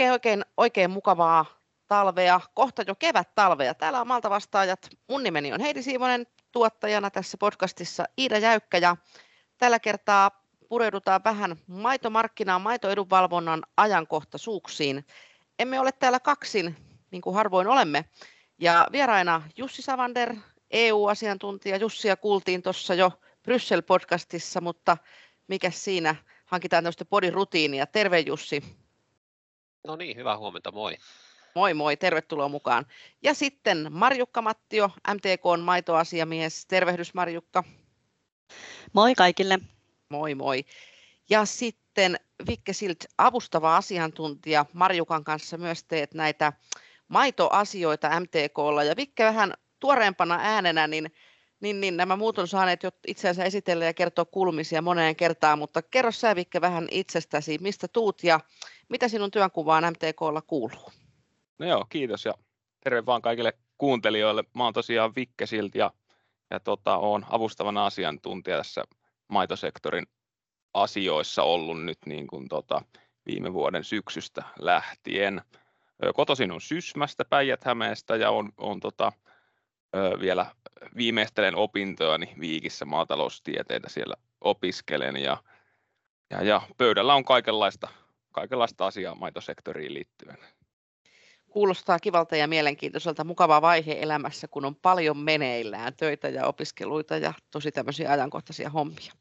Oikein, oikein, oikein mukavaa talvea, kohta jo kevät talvea. Täällä on Malta vastaajat. Mun nimeni on Heidi Siivonen, tuottajana tässä podcastissa Iida Jäykkä ja tällä kertaa pureudutaan vähän maitomarkkinaan, maitoedunvalvonnan ajankohtaisuuksiin. Emme ole täällä kaksin, niin kuin harvoin olemme. Ja vieraina Jussi Savander, EU-asiantuntija. Jussia kuultiin tuossa jo Bryssel-podcastissa, mutta mikä siinä? Hankitaan tämmöistä podin rutiinia. Terve Jussi. No niin, hyvää huomenta, moi. Moi moi, tervetuloa mukaan. Ja sitten Marjukka Mattio, MTKn maitoasiamies. Tervehdys Marjukka. Moi kaikille. Moi moi. Ja sitten Vikke Silt, avustava asiantuntija. Marjukan kanssa myös teet näitä maitoasioita MTKlla. Ja Vikke vähän tuoreempana äänenä, niin, niin, niin nämä muut on saaneet jo itseänsä esitellä ja kertoa kulmisia moneen kertaan, mutta kerro sä Vikke vähän itsestäsi, mistä tuut ja mitä sinun työnkuvaan MTKlla kuuluu? No joo, kiitos ja terve vaan kaikille kuuntelijoille. Mä oon tosiaan Vikke Silt ja, ja tota, oon avustavana asiantuntija tässä maitosektorin asioissa ollut nyt niin kuin tota, viime vuoden syksystä lähtien. Kotoisin on Sysmästä, Päijät-Hämeestä ja on, on tota, vielä viimeistelen opintojani Viikissä maataloustieteitä siellä opiskelen ja, ja, ja pöydällä on kaikenlaista, kaikenlaista asiaa maitosektoriin liittyen. Kuulostaa kivalta ja mielenkiintoiselta, mukava vaihe elämässä, kun on paljon meneillään töitä ja opiskeluita ja tosi tämmöisiä ajankohtaisia hommia.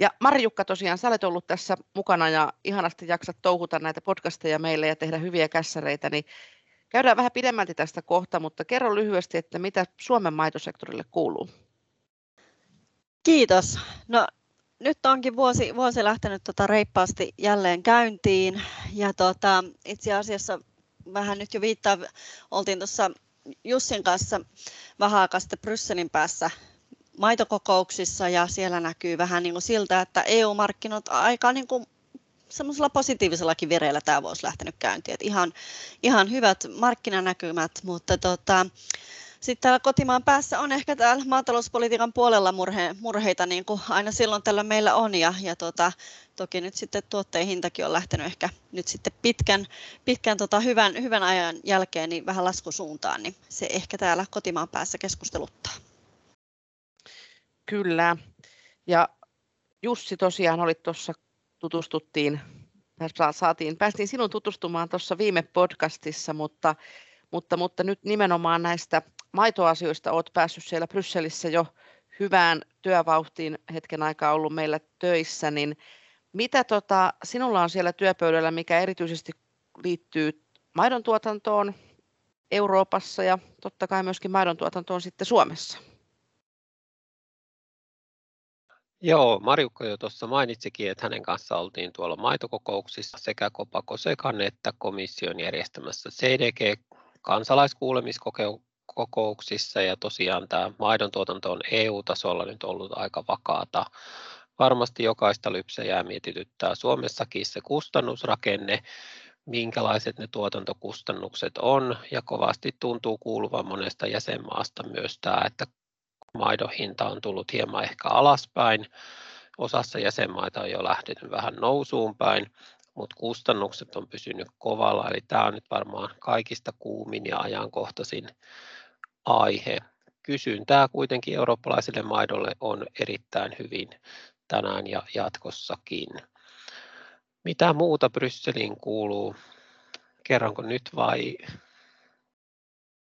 Ja Marjukka tosiaan, sä olet ollut tässä mukana ja ihanasti jaksat touhuta näitä podcasteja meille ja tehdä hyviä kässäreitä, niin käydään vähän pidemmälti tästä kohta, mutta kerro lyhyesti, että mitä Suomen maitosektorille kuuluu. Kiitos. No nyt onkin vuosi, vuosi lähtenyt tota reippaasti jälleen käyntiin ja tota, itse asiassa vähän nyt jo viittaa, oltiin tuossa Jussin kanssa vähän aikaa sitten Brysselin päässä maitokokouksissa ja siellä näkyy vähän niin kuin siltä, että EU-markkinat aika niin kuin semmoisella positiivisellakin vireellä tämä vuosi lähtenyt käyntiin. Että ihan, ihan hyvät markkinanäkymät, mutta tota, sitten täällä kotimaan päässä on ehkä täällä maatalouspolitiikan puolella murhe, murheita, niin kuin aina silloin tällä meillä on. Ja, ja tota, toki nyt sitten tuotteen hintakin on lähtenyt ehkä nyt sitten pitkän, pitkän tota hyvän, hyvän ajan jälkeen niin vähän laskusuuntaan, niin se ehkä täällä kotimaan päässä keskusteluttaa. Kyllä. Ja Jussi tosiaan oli tuossa, tutustuttiin, saatiin, päästiin sinun tutustumaan tuossa viime podcastissa, mutta, mutta, mutta nyt nimenomaan näistä maitoasioista olet päässyt siellä Brysselissä jo hyvään työvauhtiin hetken aikaa ollut meillä töissä, niin mitä tota, sinulla on siellä työpöydällä, mikä erityisesti liittyy maidon tuotantoon Euroopassa ja totta kai myöskin maidon tuotantoon sitten Suomessa? Joo, Marjukka jo tuossa mainitsikin, että hänen kanssa oltiin tuolla maitokokouksissa sekä Kopakosekan että komission järjestämässä CDG-kansalaiskuulemiskokouksissa ja tosiaan tämä maidon tuotanto on EU-tasolla nyt ollut aika vakaata. Varmasti jokaista lypsäjää mietityttää Suomessakin se kustannusrakenne, minkälaiset ne tuotantokustannukset on ja kovasti tuntuu kuuluvan monesta jäsenmaasta myös tämä, että maidon hinta on tullut hieman ehkä alaspäin. Osassa jäsenmaita on jo lähtenyt vähän nousuun päin, mutta kustannukset on pysynyt kovalla, eli tämä on nyt varmaan kaikista kuumin ja ajankohtaisin aihe. Kysyntää kuitenkin eurooppalaisille maidolle on erittäin hyvin tänään ja jatkossakin. Mitä muuta Brysseliin kuuluu? Kerronko nyt vai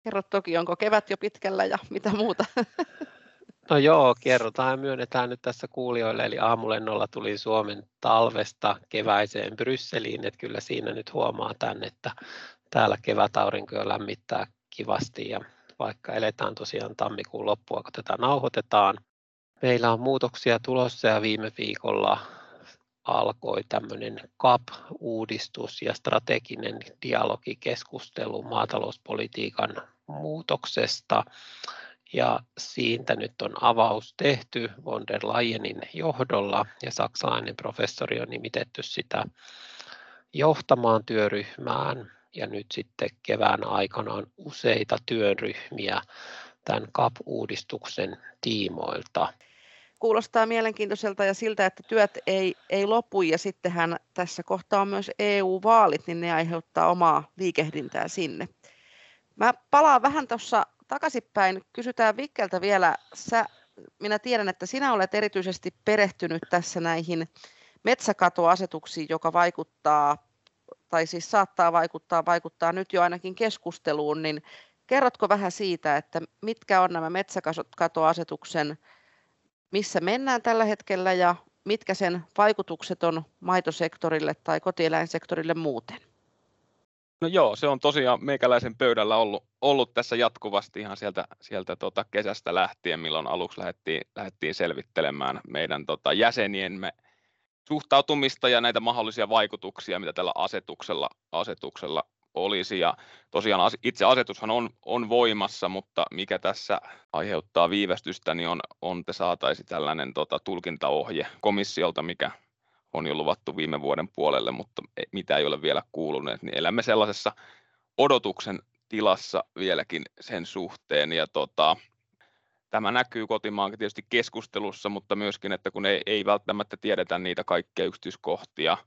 Kerro toki, onko kevät jo pitkällä ja mitä muuta? No joo, kerrotaan ja myönnetään nyt tässä kuulijoille, eli aamulennolla tuli Suomen talvesta keväiseen Brysseliin, että kyllä siinä nyt huomaa tämän, että täällä kevätaurinko jo lämmittää kivasti ja vaikka eletään tosiaan tammikuun loppua, kun tätä nauhoitetaan. Meillä on muutoksia tulossa ja viime viikolla alkoi tämmöinen CAP-uudistus ja strateginen dialogikeskustelu maatalouspolitiikan muutoksesta. Ja siitä nyt on avaus tehty von der Leyenin johdolla ja saksalainen professori on nimitetty sitä johtamaan työryhmään. Ja nyt sitten kevään aikana on useita työryhmiä tämän CAP-uudistuksen tiimoilta kuulostaa mielenkiintoiselta ja siltä, että työt ei, ei lopu ja sittenhän tässä kohtaa on myös EU-vaalit, niin ne aiheuttaa omaa liikehdintää sinne. Mä palaan vähän tuossa takaisinpäin. Kysytään Vikkeltä vielä. Sä, minä tiedän, että sinä olet erityisesti perehtynyt tässä näihin metsäkatoasetuksiin, joka vaikuttaa, tai siis saattaa vaikuttaa, vaikuttaa nyt jo ainakin keskusteluun, niin kerrotko vähän siitä, että mitkä on nämä metsäkatoasetuksen, missä mennään tällä hetkellä ja mitkä sen vaikutukset on maitosektorille tai kotieläinsektorille muuten? No joo, se on tosiaan meikäläisen pöydällä ollut, ollut tässä jatkuvasti ihan sieltä, sieltä tota kesästä lähtien, milloin aluksi lähdettiin, lähdettiin selvittelemään meidän tota jäseniemme suhtautumista ja näitä mahdollisia vaikutuksia, mitä tällä asetuksella, asetuksella olisi. Ja tosiaan itse asetushan on, on voimassa, mutta mikä tässä aiheuttaa viivästystä, niin on, on te saataisi tällainen tota, tulkintaohje komissiolta, mikä on jo luvattu viime vuoden puolelle, mutta mitä ei ole vielä kuulunut, niin elämme sellaisessa odotuksen tilassa vieläkin sen suhteen. Ja tota, tämä näkyy kotimaan tietysti keskustelussa, mutta myöskin, että kun ei, ei välttämättä tiedetä niitä kaikkia yksityiskohtia,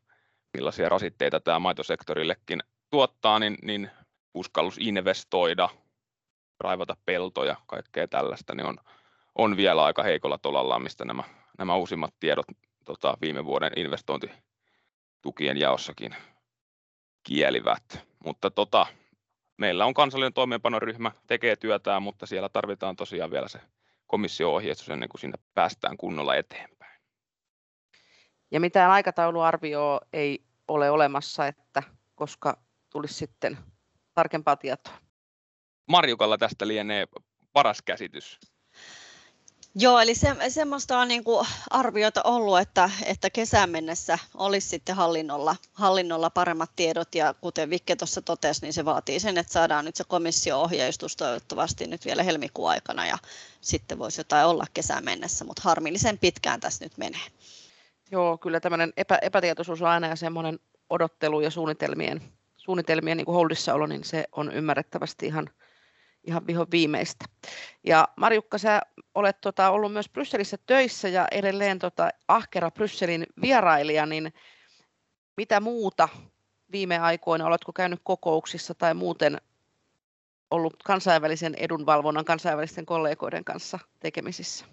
millaisia rasitteita tämä maitosektorillekin tuottaa, niin, niin uskallus investoida, raivata peltoja, kaikkea tällaista, niin on, on vielä aika heikolla tolallaan, mistä nämä, nämä uusimmat tiedot tota, viime vuoden investointitukien jaossakin kielivät. Mutta tota, meillä on kansallinen toimeenpanoryhmä, tekee työtään, mutta siellä tarvitaan tosiaan vielä se komissio-ohjeistus ennen kuin sinne päästään kunnolla eteenpäin. Ja mitään aikatauluarvioa ei ole olemassa, että koska tulisi sitten tarkempaa tietoa. Marjukalla tästä lienee paras käsitys. Joo, eli se, semmoista on niin kuin arviota ollut, että, että kesään mennessä olisi sitten hallinnolla, hallinnolla paremmat tiedot ja kuten Vikke tuossa totesi, niin se vaatii sen, että saadaan nyt se komissio-ohjeistus toivottavasti nyt vielä helmikuun aikana ja sitten voisi jotain olla kesään mennessä, mutta harmillisen pitkään tässä nyt menee. Joo, kyllä tämmöinen epä, epätietoisuus on aina ja semmoinen odottelu ja suunnitelmien, suunnitelmien niin kuin holdissa olo, niin se on ymmärrettävästi ihan, ihan viho viimeistä. Ja Marjukka, sä olet tota, ollut myös Brysselissä töissä ja edelleen tota, ahkera Brysselin vierailija, niin mitä muuta viime aikoina, oletko käynyt kokouksissa tai muuten ollut kansainvälisen edunvalvonnan kansainvälisten kollegoiden kanssa tekemisissä?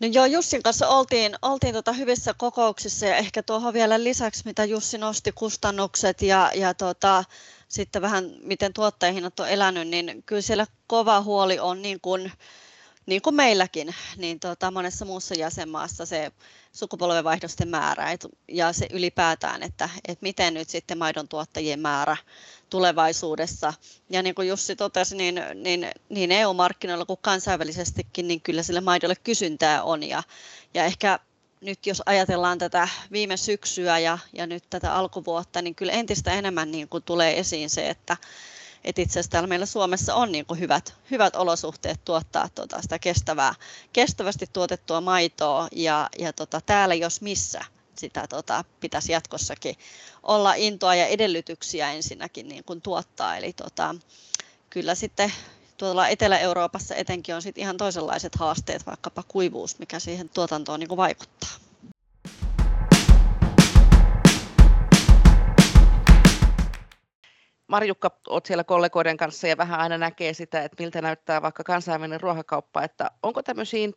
No joo, Jussin kanssa oltiin, oltiin tota hyvissä kokouksissa ja ehkä tuohon vielä lisäksi, mitä Jussi nosti, kustannukset ja, ja tota, sitten vähän miten tuottajahinnat on elänyt, niin kyllä siellä kova huoli on niin kuin, niin kuin meilläkin, niin tota, monessa muussa jäsenmaassa se sukupolvenvaihdosten määrä et, ja se ylipäätään, että, että miten nyt sitten maidon tuottajien määrä tulevaisuudessa. Ja niin kuin Jussi totesi, niin, niin, niin EU-markkinoilla kuin kansainvälisestikin, niin kyllä sille maidolle kysyntää on. Ja, ja ehkä nyt jos ajatellaan tätä viime syksyä ja, ja nyt tätä alkuvuotta, niin kyllä entistä enemmän niin kuin tulee esiin se, että, että itse asiassa täällä meillä Suomessa on niin kuin hyvät, hyvät olosuhteet tuottaa tuota sitä kestävää, kestävästi tuotettua maitoa ja, ja tota, täällä jos missä sitä tota, pitäisi jatkossakin olla intoa ja edellytyksiä ensinnäkin niin kuin tuottaa. Eli tota, kyllä sitten tuolla Etelä-Euroopassa etenkin on sit ihan toisenlaiset haasteet, vaikkapa kuivuus, mikä siihen tuotantoon niin vaikuttaa. Marjukka, olet siellä kollegoiden kanssa ja vähän aina näkee sitä, että miltä näyttää vaikka kansainvälinen ruokakauppa, että onko tämmöisiin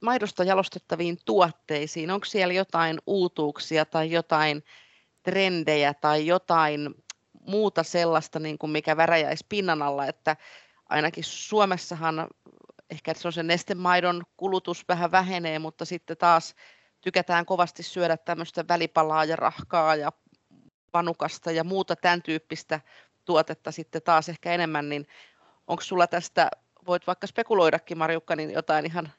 maidosta jalostettaviin tuotteisiin, onko siellä jotain uutuuksia tai jotain trendejä tai jotain muuta sellaista, niin kuin mikä väräjäisi pinnan alla, että ainakin Suomessahan ehkä se on se nestemaidon kulutus vähän vähenee, mutta sitten taas tykätään kovasti syödä tämmöistä välipalaa ja rahkaa ja panukasta ja muuta tämän tyyppistä tuotetta sitten taas ehkä enemmän, niin onko sulla tästä, voit vaikka spekuloidakin Marjukka, niin jotain ihan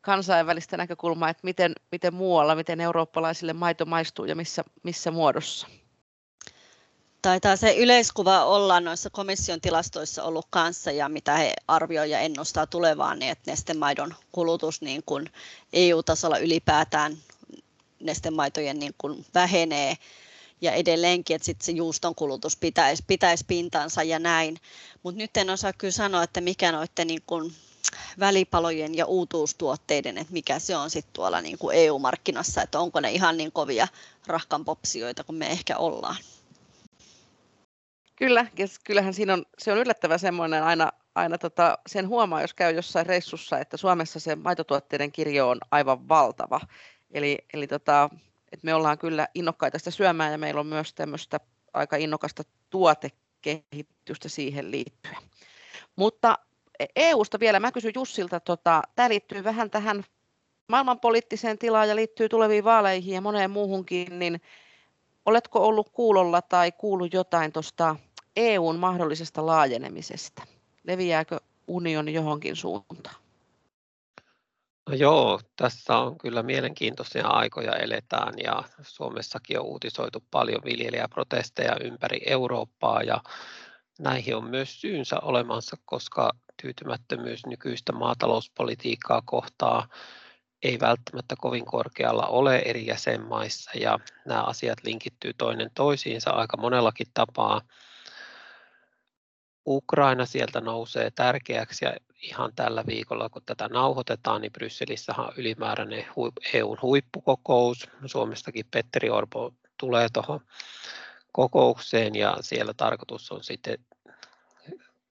kansainvälistä näkökulmaa, että miten, miten muualla, miten eurooppalaisille maito maistuu ja missä, missä muodossa? Taitaa se yleiskuva olla noissa komission tilastoissa ollut kanssa ja mitä he arvioivat ja ennustaa tulevaan, niin että nestemaidon kulutus niin kuin EU-tasolla ylipäätään nestemaitojen niin kuin vähenee ja edelleenkin, että sit se juuston kulutus pitäisi, pitäisi pintansa ja näin. Mutta nyt en osaa kyllä sanoa, että mikä noiden niin kuin välipalojen ja uutuustuotteiden, että mikä se on sitten tuolla niin kuin EU-markkinassa, että onko ne ihan niin kovia rahkanpopsioita kuin me ehkä ollaan. Kyllä, kyllähän siinä on, se on yllättävän semmoinen aina, aina tota, sen huomaa, jos käy jossain reissussa, että Suomessa se maitotuotteiden kirjo on aivan valtava. Eli, eli tota, että me ollaan kyllä innokkaita sitä syömään ja meillä on myös tämmöistä aika innokasta tuotekehitystä siihen liittyen. Mutta EUsta vielä, mä kysyn Jussilta, tota, tämä liittyy vähän tähän maailmanpoliittiseen tilaan ja liittyy tuleviin vaaleihin ja moneen muuhunkin, niin oletko ollut kuulolla tai kuullut jotain tuosta EUn mahdollisesta laajenemisesta? Leviääkö unioni johonkin suuntaan? No joo, tässä on kyllä mielenkiintoisia aikoja eletään ja Suomessakin on uutisoitu paljon viljelijäprotesteja ympäri Eurooppaa ja näihin on myös syynsä olemansa, koska tyytymättömyys nykyistä maatalouspolitiikkaa kohtaa ei välttämättä kovin korkealla ole eri jäsenmaissa ja nämä asiat linkittyy toinen toisiinsa aika monellakin tapaa. Ukraina sieltä nousee tärkeäksi ja ihan tällä viikolla, kun tätä nauhoitetaan, niin Brysselissähän on ylimääräinen EUn huippukokous. Suomestakin Petteri Orpo tulee tuohon kokoukseen ja siellä tarkoitus on sitten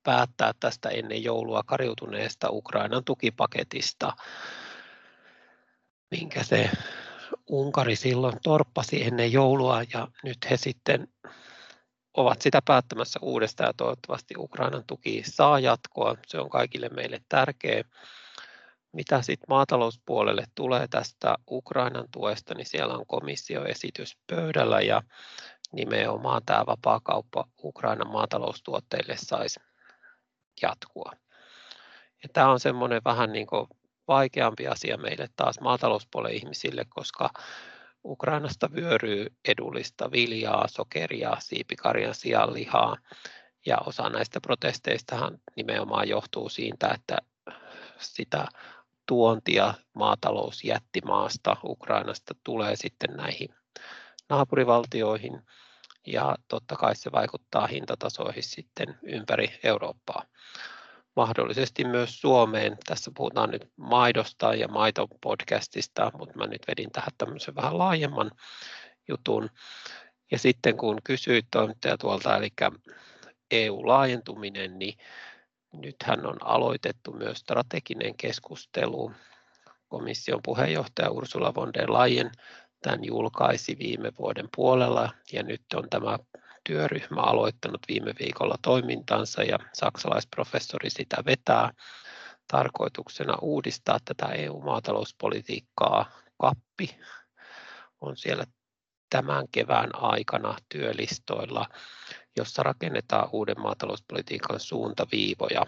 päättää tästä ennen joulua kariutuneesta Ukrainan tukipaketista, minkä se Unkari silloin torppasi ennen joulua ja nyt he sitten ovat sitä päättämässä uudestaan ja toivottavasti Ukrainan tuki saa jatkoa. Se on kaikille meille tärkeä. Mitä sitten maatalouspuolelle tulee tästä Ukrainan tuesta, niin siellä on komissioesitys pöydällä ja nimenomaan tämä vapaakauppa Ukrainan maataloustuotteille saisi jatkua. Ja tämä on semmoinen vähän niin kuin vaikeampi asia meille taas maatalouspuolen ihmisille, koska Ukrainasta vyöryy edullista viljaa, sokeria, siipikarjan sianlihaa ja osa näistä protesteistahan nimenomaan johtuu siitä, että sitä tuontia maatalousjättimaasta Ukrainasta tulee sitten näihin naapurivaltioihin ja totta kai se vaikuttaa hintatasoihin sitten ympäri Eurooppaa. Mahdollisesti myös Suomeen. Tässä puhutaan nyt maidosta ja maitopodcastista, mutta mä nyt vedin tähän tämmöisen vähän laajemman jutun. Ja sitten kun kysyit toimittaja tuolta, eli EU-laajentuminen, niin nythän on aloitettu myös strateginen keskustelu. Komission puheenjohtaja Ursula von der Leyen tämän julkaisi viime vuoden puolella ja nyt on tämä työryhmä aloittanut viime viikolla toimintansa ja saksalaisprofessori sitä vetää tarkoituksena uudistaa tätä EU-maatalouspolitiikkaa. Kappi on siellä tämän kevään aikana työlistoilla, jossa rakennetaan uuden maatalouspolitiikan suuntaviivoja.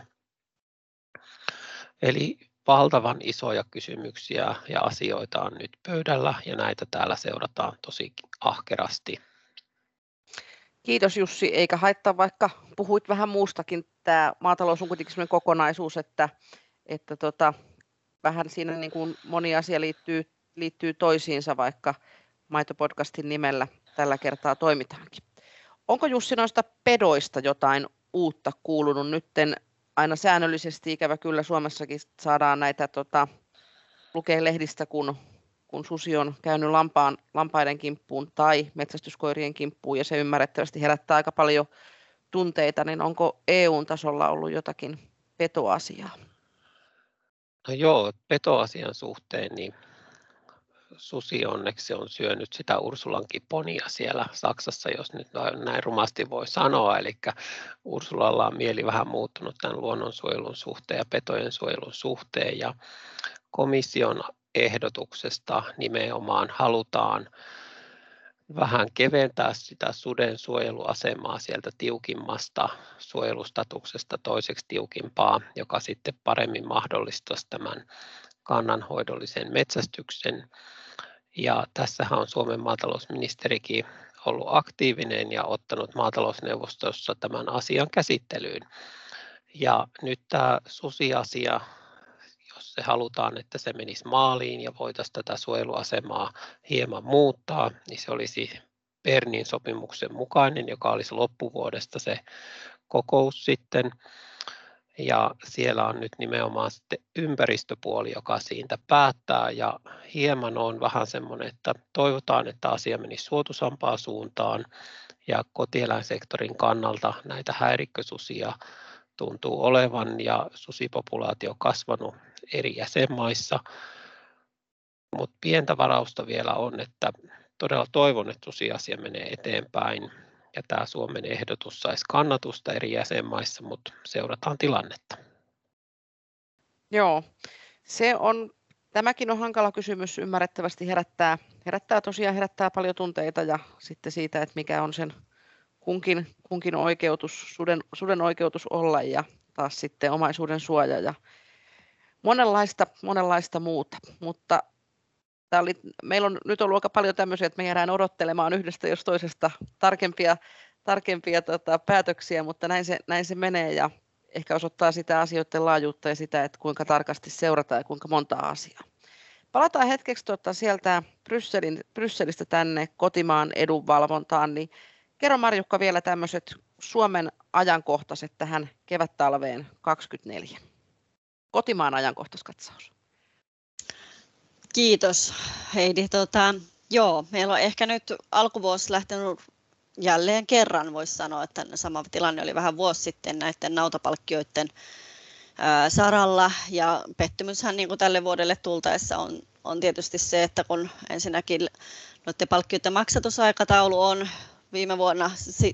Eli valtavan isoja kysymyksiä ja asioita on nyt pöydällä ja näitä täällä seurataan tosi ahkerasti. Kiitos Jussi, eikä haittaa vaikka puhuit vähän muustakin. Tämä maatalous on kuitenkin sellainen kokonaisuus, että, että tota, vähän siinä niin kuin moni asia liittyy, liittyy toisiinsa, vaikka maitopodcastin nimellä tällä kertaa toimitaankin. Onko Jussi noista pedoista jotain uutta kuulunut nytten aina säännöllisesti ikävä kyllä Suomessakin saadaan näitä tota, lukee lehdistä, kun, kun susi on käynyt lampaan, lampaiden kimppuun tai metsästyskoirien kimppuun ja se ymmärrettävästi herättää aika paljon tunteita, niin onko EU-tasolla ollut jotakin petoasiaa? No joo, petoasian suhteen niin susi onneksi on syönyt sitä Ursulan kiponia siellä Saksassa, jos nyt näin rumasti voi sanoa. Eli Ursulalla on mieli vähän muuttunut tämän luonnonsuojelun suhteen ja petojen suojelun suhteen. Ja komission ehdotuksesta nimenomaan halutaan vähän keventää sitä suden suojeluasemaa sieltä tiukimmasta suojelustatuksesta toiseksi tiukimpaa, joka sitten paremmin mahdollistaisi tämän kannanhoidollisen metsästyksen ja tässähän on Suomen maatalousministerikin ollut aktiivinen ja ottanut maatalousneuvostossa tämän asian käsittelyyn. Ja nyt tämä susiasia, se halutaan, että se menisi maaliin ja voitaisiin tätä suojeluasemaa hieman muuttaa, niin se olisi Bernin sopimuksen mukainen, joka olisi loppuvuodesta se kokous sitten. ja siellä on nyt nimenomaan sitten ympäristöpuoli, joka siitä päättää ja hieman on vähän semmoinen, että toivotaan, että asia menisi suotuisampaan suuntaan ja kotieläinsektorin kannalta näitä häirikkösusia tuntuu olevan ja susipopulaatio kasvanut eri jäsenmaissa, mutta pientä varausta vielä on, että todella toivon, että susiasia menee eteenpäin ja tämä Suomen ehdotus saisi kannatusta eri jäsenmaissa, mutta seurataan tilannetta. Joo, se on, tämäkin on hankala kysymys, ymmärrettävästi herättää, herättää tosiaan herättää paljon tunteita ja sitten siitä, että mikä on sen kunkin, kunkin oikeutus, suden, suden oikeutus olla ja taas sitten omaisuuden suoja ja monenlaista, monenlaista muuta, mutta oli, meillä on nyt ollut aika paljon tämmöisiä, että me jäädään odottelemaan yhdestä jos toisesta tarkempia, tarkempia tota, päätöksiä, mutta näin se, näin se menee ja ehkä osoittaa sitä asioiden laajuutta ja sitä, että kuinka tarkasti seurataan ja kuinka monta asiaa. Palataan hetkeksi tuota, sieltä Brysselin, Brysselistä tänne kotimaan edunvalvontaan, niin kerro Marjukka vielä tämmöiset Suomen ajankohtaiset tähän kevät-talveen 24. Kotimaan ajankohtaiskatsaus. Kiitos Heidi. Tota, joo, meillä on ehkä nyt alkuvuosi lähtenyt jälleen kerran, voisi sanoa, että sama tilanne oli vähän vuosi sitten näiden nautapalkkioiden ää, saralla. Ja pettymyshän niin kuin tälle vuodelle tultaessa on, on tietysti se, että kun ensinnäkin noiden palkkioiden maksatusaikataulu on viime vuonna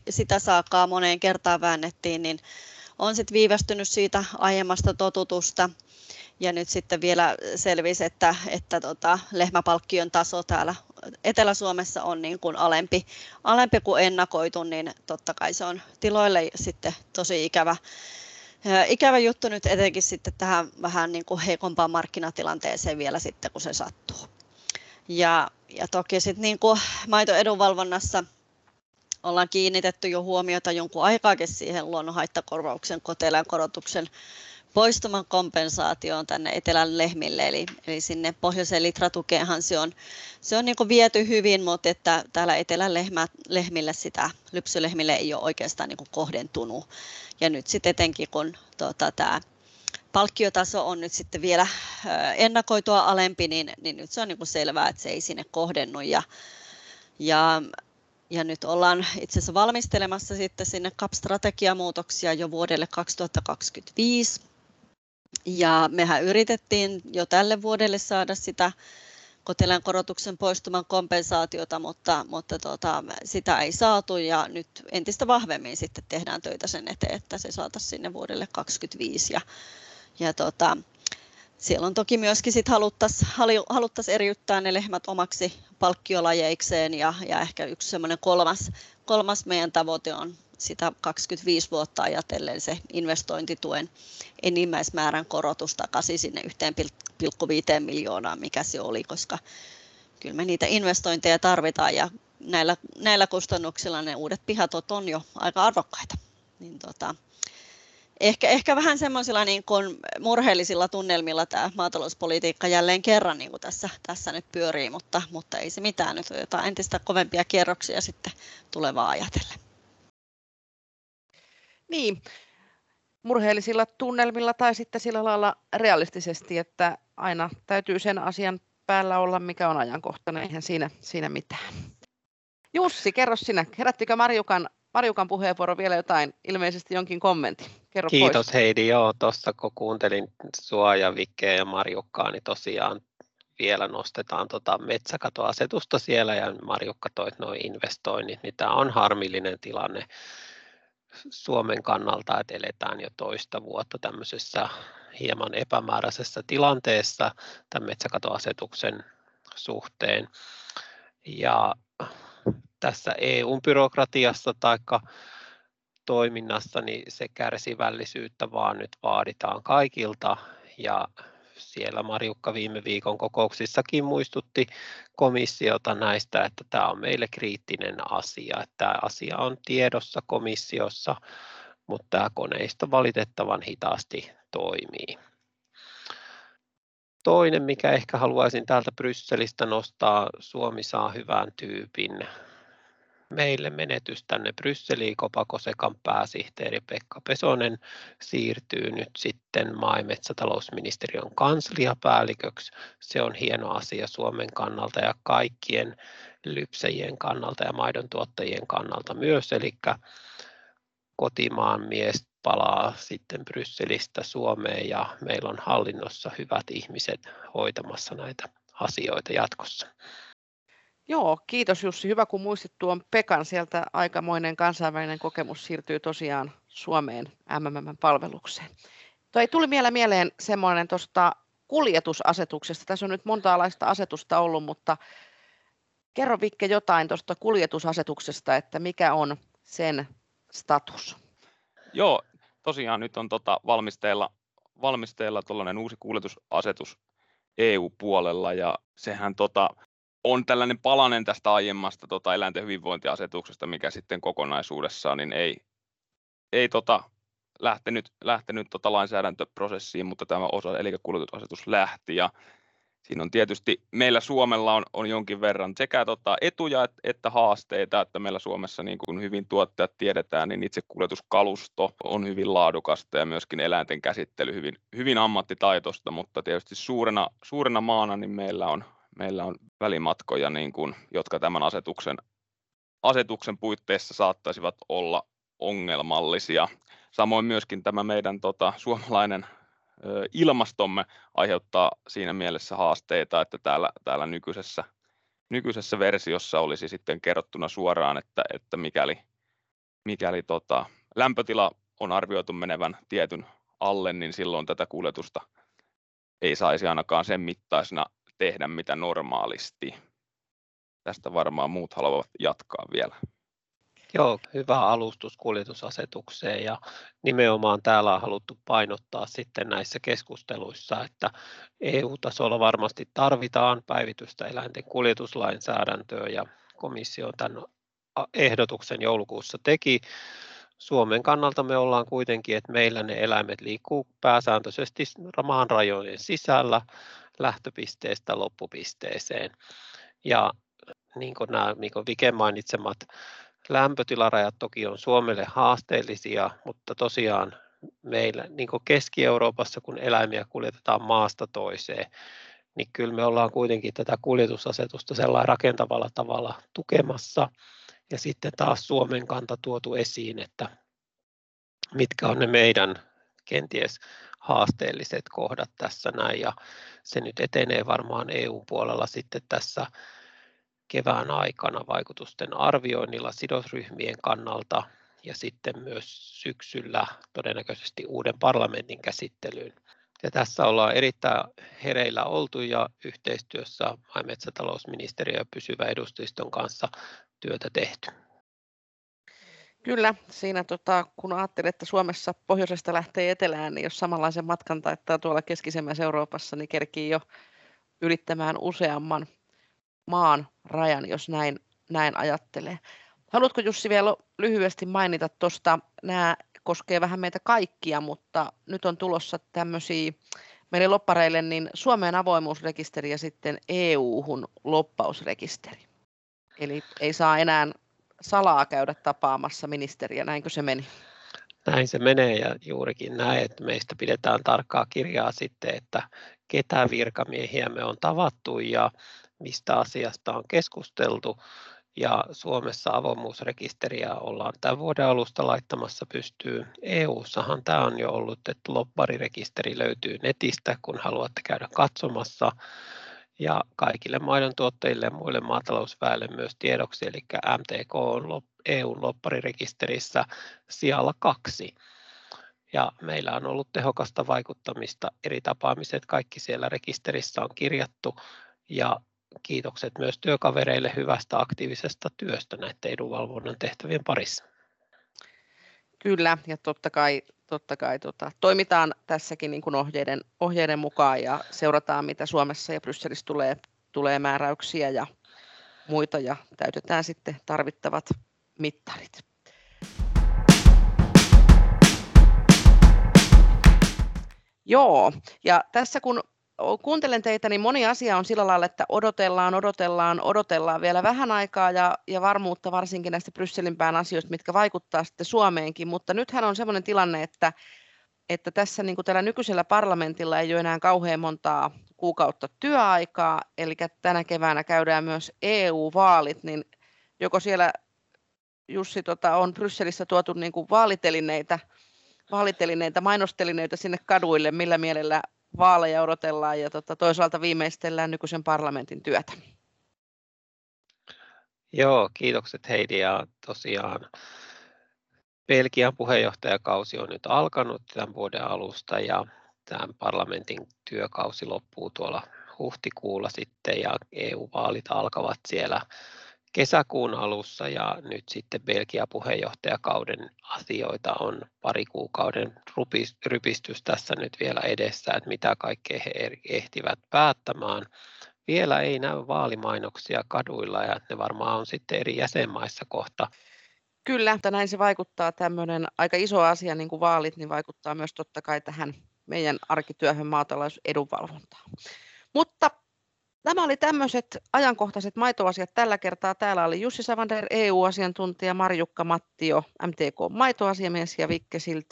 sitä saakkaa moneen kertaan väännettiin, niin on sitten viivästynyt siitä aiemmasta totutusta ja nyt sitten vielä selvisi, että, että tota, lehmäpalkkion taso täällä Etelä-Suomessa on niin kuin alempi, alempi kuin ennakoitu, niin totta kai se on tiloille sitten tosi ikävä, ikävä juttu nyt etenkin sitten tähän vähän niin kuin heikompaan markkinatilanteeseen vielä sitten, kun se sattuu. Ja, ja toki sitten niin kuin maitoedunvalvonnassa ollaan kiinnitetty jo huomiota jonkun aikaakin siihen luonnonhaittakorvauksen korotuksen poistuman kompensaatioon tänne etelän lehmille, eli, eli sinne pohjoiseen litratukeenhan se on, se on niin viety hyvin, mutta että täällä etelän lehmä, lehmille sitä lypsylehmille ei ole oikeastaan niin kohdentunut. Ja nyt sitten etenkin kun tota, tämä palkkiotaso on nyt sitten vielä ennakoitua alempi, niin, niin nyt se on niin selvää, että se ei sinne kohdennu. Ja, ja, ja nyt ollaan itse asiassa valmistelemassa sitten sinne CAP-strategiamuutoksia jo vuodelle 2025. Ja mehän yritettiin jo tälle vuodelle saada sitä kotelän korotuksen poistuman kompensaatiota, mutta, mutta tota, sitä ei saatu ja nyt entistä vahvemmin sitten tehdään töitä sen eteen, että se saataisiin sinne vuodelle 2025. Ja, ja tota, siellä on toki myöskin sit haluttaisiin haluttais eriyttää ne lehmät omaksi palkkiolajeikseen ja, ja ehkä yksi semmoinen kolmas, kolmas meidän tavoite on sitä 25 vuotta ajatellen se investointituen enimmäismäärän korotus takaisin sinne 1,5 miljoonaa, mikä se oli, koska kyllä me niitä investointeja tarvitaan ja näillä, näillä kustannuksilla ne uudet pihatot on jo aika arvokkaita. Niin tota, ehkä, ehkä vähän semmoisilla niin kuin murheellisilla tunnelmilla tämä maatalouspolitiikka jälleen kerran niin kuin tässä, tässä nyt pyörii, mutta, mutta ei se mitään. Nyt jotain entistä kovempia kierroksia sitten tulevaa ajatellen. Niin, murheellisilla tunnelmilla tai sitten sillä lailla realistisesti, että aina täytyy sen asian päällä olla, mikä on ajankohtainen, eihän siinä, siinä mitään. Jussi, kerro sinä, herättikö Marjukan, Marjukan puheenvuoro vielä jotain, ilmeisesti jonkin kommentti? Kerro Kiitos pois. Heidi, joo, tuossa kun kuuntelin sua ja Vikkeä ja Marjukkaa, niin tosiaan vielä nostetaan tota metsäkatoasetusta siellä ja Marjukka toit noin investoinnit, niin tämä on harmillinen tilanne Suomen kannalta, että eletään jo toista vuotta tämmöisessä hieman epämääräisessä tilanteessa tämän metsäkatoasetuksen suhteen. Ja tässä EU-byrokratiassa tai toiminnassa niin se kärsivällisyyttä vaan nyt vaaditaan kaikilta ja siellä Marjukka viime viikon kokouksissakin muistutti komissiota näistä, että tämä on meille kriittinen asia, että tämä asia on tiedossa komissiossa, mutta tämä koneisto valitettavan hitaasti toimii. Toinen, mikä ehkä haluaisin täältä Brysselistä nostaa, Suomi saa hyvän tyypin meille menetys tänne Brysseliin. Kopakosekan pääsihteeri Pekka Pesonen siirtyy nyt sitten maa- ja metsätalousministeriön kansliapäälliköksi. Se on hieno asia Suomen kannalta ja kaikkien lypsäjien kannalta ja maidon tuottajien kannalta myös. Eli kotimaan mies palaa sitten Brysselistä Suomeen ja meillä on hallinnossa hyvät ihmiset hoitamassa näitä asioita jatkossa. Joo, kiitos Jussi. Hyvä, kun muistit tuon Pekan. Sieltä aikamoinen kansainvälinen kokemus siirtyy tosiaan Suomeen MMM-palvelukseen. Toi tuli vielä mieleen semmoinen tuosta kuljetusasetuksesta. Tässä on nyt monta alaista asetusta ollut, mutta kerro Vikke jotain tuosta kuljetusasetuksesta, että mikä on sen status? Joo, tosiaan nyt on tota valmisteilla, valmisteilla uusi kuljetusasetus EU-puolella ja sehän tota, on tällainen palanen tästä aiemmasta tota, eläinten hyvinvointiasetuksesta, mikä sitten kokonaisuudessaan niin ei, ei tota, lähtenyt, lähtenyt tota lainsäädäntöprosessiin, mutta tämä osa, eli kuljetusasetus lähti ja siinä on tietysti, meillä Suomella on, on jonkin verran sekä tota etuja että, että haasteita, että meillä Suomessa niin kuin hyvin tuottajat tiedetään, niin itse kuljetuskalusto on hyvin laadukasta ja myöskin eläinten käsittely hyvin, hyvin ammattitaitoista, mutta tietysti suurena, suurena maana niin meillä on, meillä on välimatkoja, niin kuin, jotka tämän asetuksen, asetuksen puitteissa saattaisivat olla ongelmallisia. Samoin myöskin tämä meidän tota, suomalainen ilmastomme aiheuttaa siinä mielessä haasteita, että täällä, täällä nykyisessä, nykyisessä versiossa olisi sitten kerrottuna suoraan, että, että mikäli, mikäli tota, lämpötila on arvioitu menevän tietyn alle, niin silloin tätä kuljetusta ei saisi ainakaan sen mittaisena tehdä mitä normaalisti. Tästä varmaan muut haluavat jatkaa vielä. Joo, hyvä alustus kuljetusasetukseen ja nimenomaan täällä on haluttu painottaa sitten näissä keskusteluissa, että EU-tasolla varmasti tarvitaan päivitystä eläinten kuljetuslainsäädäntöön ja komissio tämän ehdotuksen joulukuussa teki. Suomen kannalta me ollaan kuitenkin, että meillä ne eläimet liikkuu pääsääntöisesti maan rajojen sisällä lähtöpisteestä loppupisteeseen. Ja niin kuin nämä niin kuin Vike mainitsemat lämpötilarajat toki on Suomelle haasteellisia, mutta tosiaan meillä niin Keski-Euroopassa, kun eläimiä kuljetetaan maasta toiseen, niin kyllä me ollaan kuitenkin tätä kuljetusasetusta sellainen rakentavalla tavalla tukemassa. Ja sitten taas Suomen kanta tuotu esiin, että mitkä on ne meidän kenties haasteelliset kohdat tässä näin. Ja se nyt etenee varmaan EU-puolella sitten tässä kevään aikana vaikutusten arvioinnilla sidosryhmien kannalta ja sitten myös syksyllä todennäköisesti uuden parlamentin käsittelyyn. Ja tässä ollaan erittäin hereillä oltu ja yhteistyössä maa- metsätalousministeriö ja pysyvä edustuston kanssa työtä tehty. Kyllä, siinä tota, kun ajattelee, että Suomessa pohjoisesta lähtee etelään, niin jos samanlaisen matkan taittaa tuolla keskisemmässä Euroopassa, niin kerkii jo ylittämään useamman maan rajan, jos näin, näin ajattelee. Haluatko Jussi vielä lyhyesti mainita tuosta, nämä koskee vähän meitä kaikkia, mutta nyt on tulossa tämmöisiä meille loppareille niin Suomeen avoimuusrekisteri ja sitten EU-hun loppausrekisteri. Eli ei saa enää salaa käydä tapaamassa ministeriä, näinkö se meni? Näin se menee ja juurikin näin, että meistä pidetään tarkkaa kirjaa sitten, että ketä virkamiehiä me on tavattu ja mistä asiasta on keskusteltu. Ja Suomessa avoimuusrekisteriä ollaan tämän vuoden alusta laittamassa pystyyn. EU-sahan tämä on jo ollut, että lobbarirekisteri löytyy netistä, kun haluatte käydä katsomassa. Ja kaikille maidon tuottajille ja muille maatalousväelle myös tiedoksi, eli MTK on EU-lopparirekisterissä sijalla kaksi. Ja meillä on ollut tehokasta vaikuttamista. Eri tapaamiset kaikki siellä rekisterissä on kirjattu ja kiitokset myös työkavereille hyvästä aktiivisesta työstä näiden edunvalvonnan tehtävien parissa. Kyllä, ja totta kai, totta kai tota, toimitaan tässäkin niin kuin ohjeiden, ohjeiden mukaan ja seurataan, mitä Suomessa ja Brysselissä tulee, tulee määräyksiä ja muita ja täytetään sitten tarvittavat mittarit. Joo, ja tässä kun kuuntelen teitä, niin moni asia on sillä lailla, että odotellaan, odotellaan, odotellaan vielä vähän aikaa ja, ja varmuutta varsinkin näistä Brysselin pään asioista, mitkä vaikuttaa sitten Suomeenkin. Mutta nythän on sellainen tilanne, että, että tässä niin tällä nykyisellä parlamentilla ei ole enää kauhean montaa kuukautta työaikaa, eli tänä keväänä käydään myös EU-vaalit, niin joko siellä Jussi tota, on Brysselissä tuotu niin vaalitelineitä, vaalitelineitä, mainostelineitä sinne kaduille, millä mielellä vaaleja odotellaan ja tota, toisaalta viimeistellään nykyisen parlamentin työtä. Joo, kiitokset Heidi ja tosiaan Belgian puheenjohtajakausi on nyt alkanut tämän vuoden alusta ja tämän parlamentin työkausi loppuu tuolla huhtikuulla sitten ja EU-vaalit alkavat siellä kesäkuun alussa ja nyt sitten Belgia puheenjohtajakauden asioita on pari kuukauden rypistys tässä nyt vielä edessä, että mitä kaikkea he ehtivät päättämään. Vielä ei näy vaalimainoksia kaduilla ja ne varmaan on sitten eri jäsenmaissa kohta. Kyllä, mutta näin se vaikuttaa tämmöinen aika iso asia niin kuin vaalit, niin vaikuttaa myös totta kai tähän meidän arkityöhön maatalousedunvalvontaan. Mutta Nämä oli tämmöiset ajankohtaiset maitoasiat tällä kertaa. Täällä oli Jussi Savander, EU-asiantuntija, Marjukka Mattio, MTK-maitoasiamies ja Vikke Silt,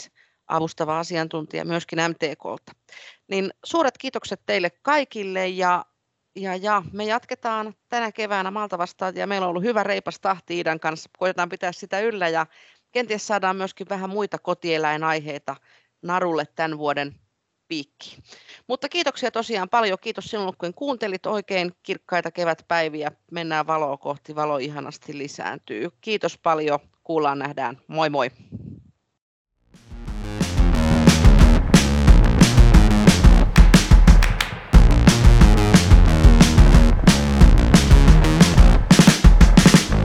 avustava asiantuntija myöskin MTKlta. Niin suuret kiitokset teille kaikille ja, ja, ja me jatketaan tänä keväänä Malta vastaan ja meillä on ollut hyvä reipas tahti Iidan kanssa. Koitetaan pitää sitä yllä ja kenties saadaan myöskin vähän muita kotieläinaiheita narulle tämän vuoden piikki. Mutta kiitoksia tosiaan paljon. Kiitos sinulle, kun kuuntelit oikein kirkkaita kevätpäiviä. Mennään valoa kohti. Valo ihanasti lisääntyy. Kiitos paljon. Kuullaan, nähdään. Moi moi.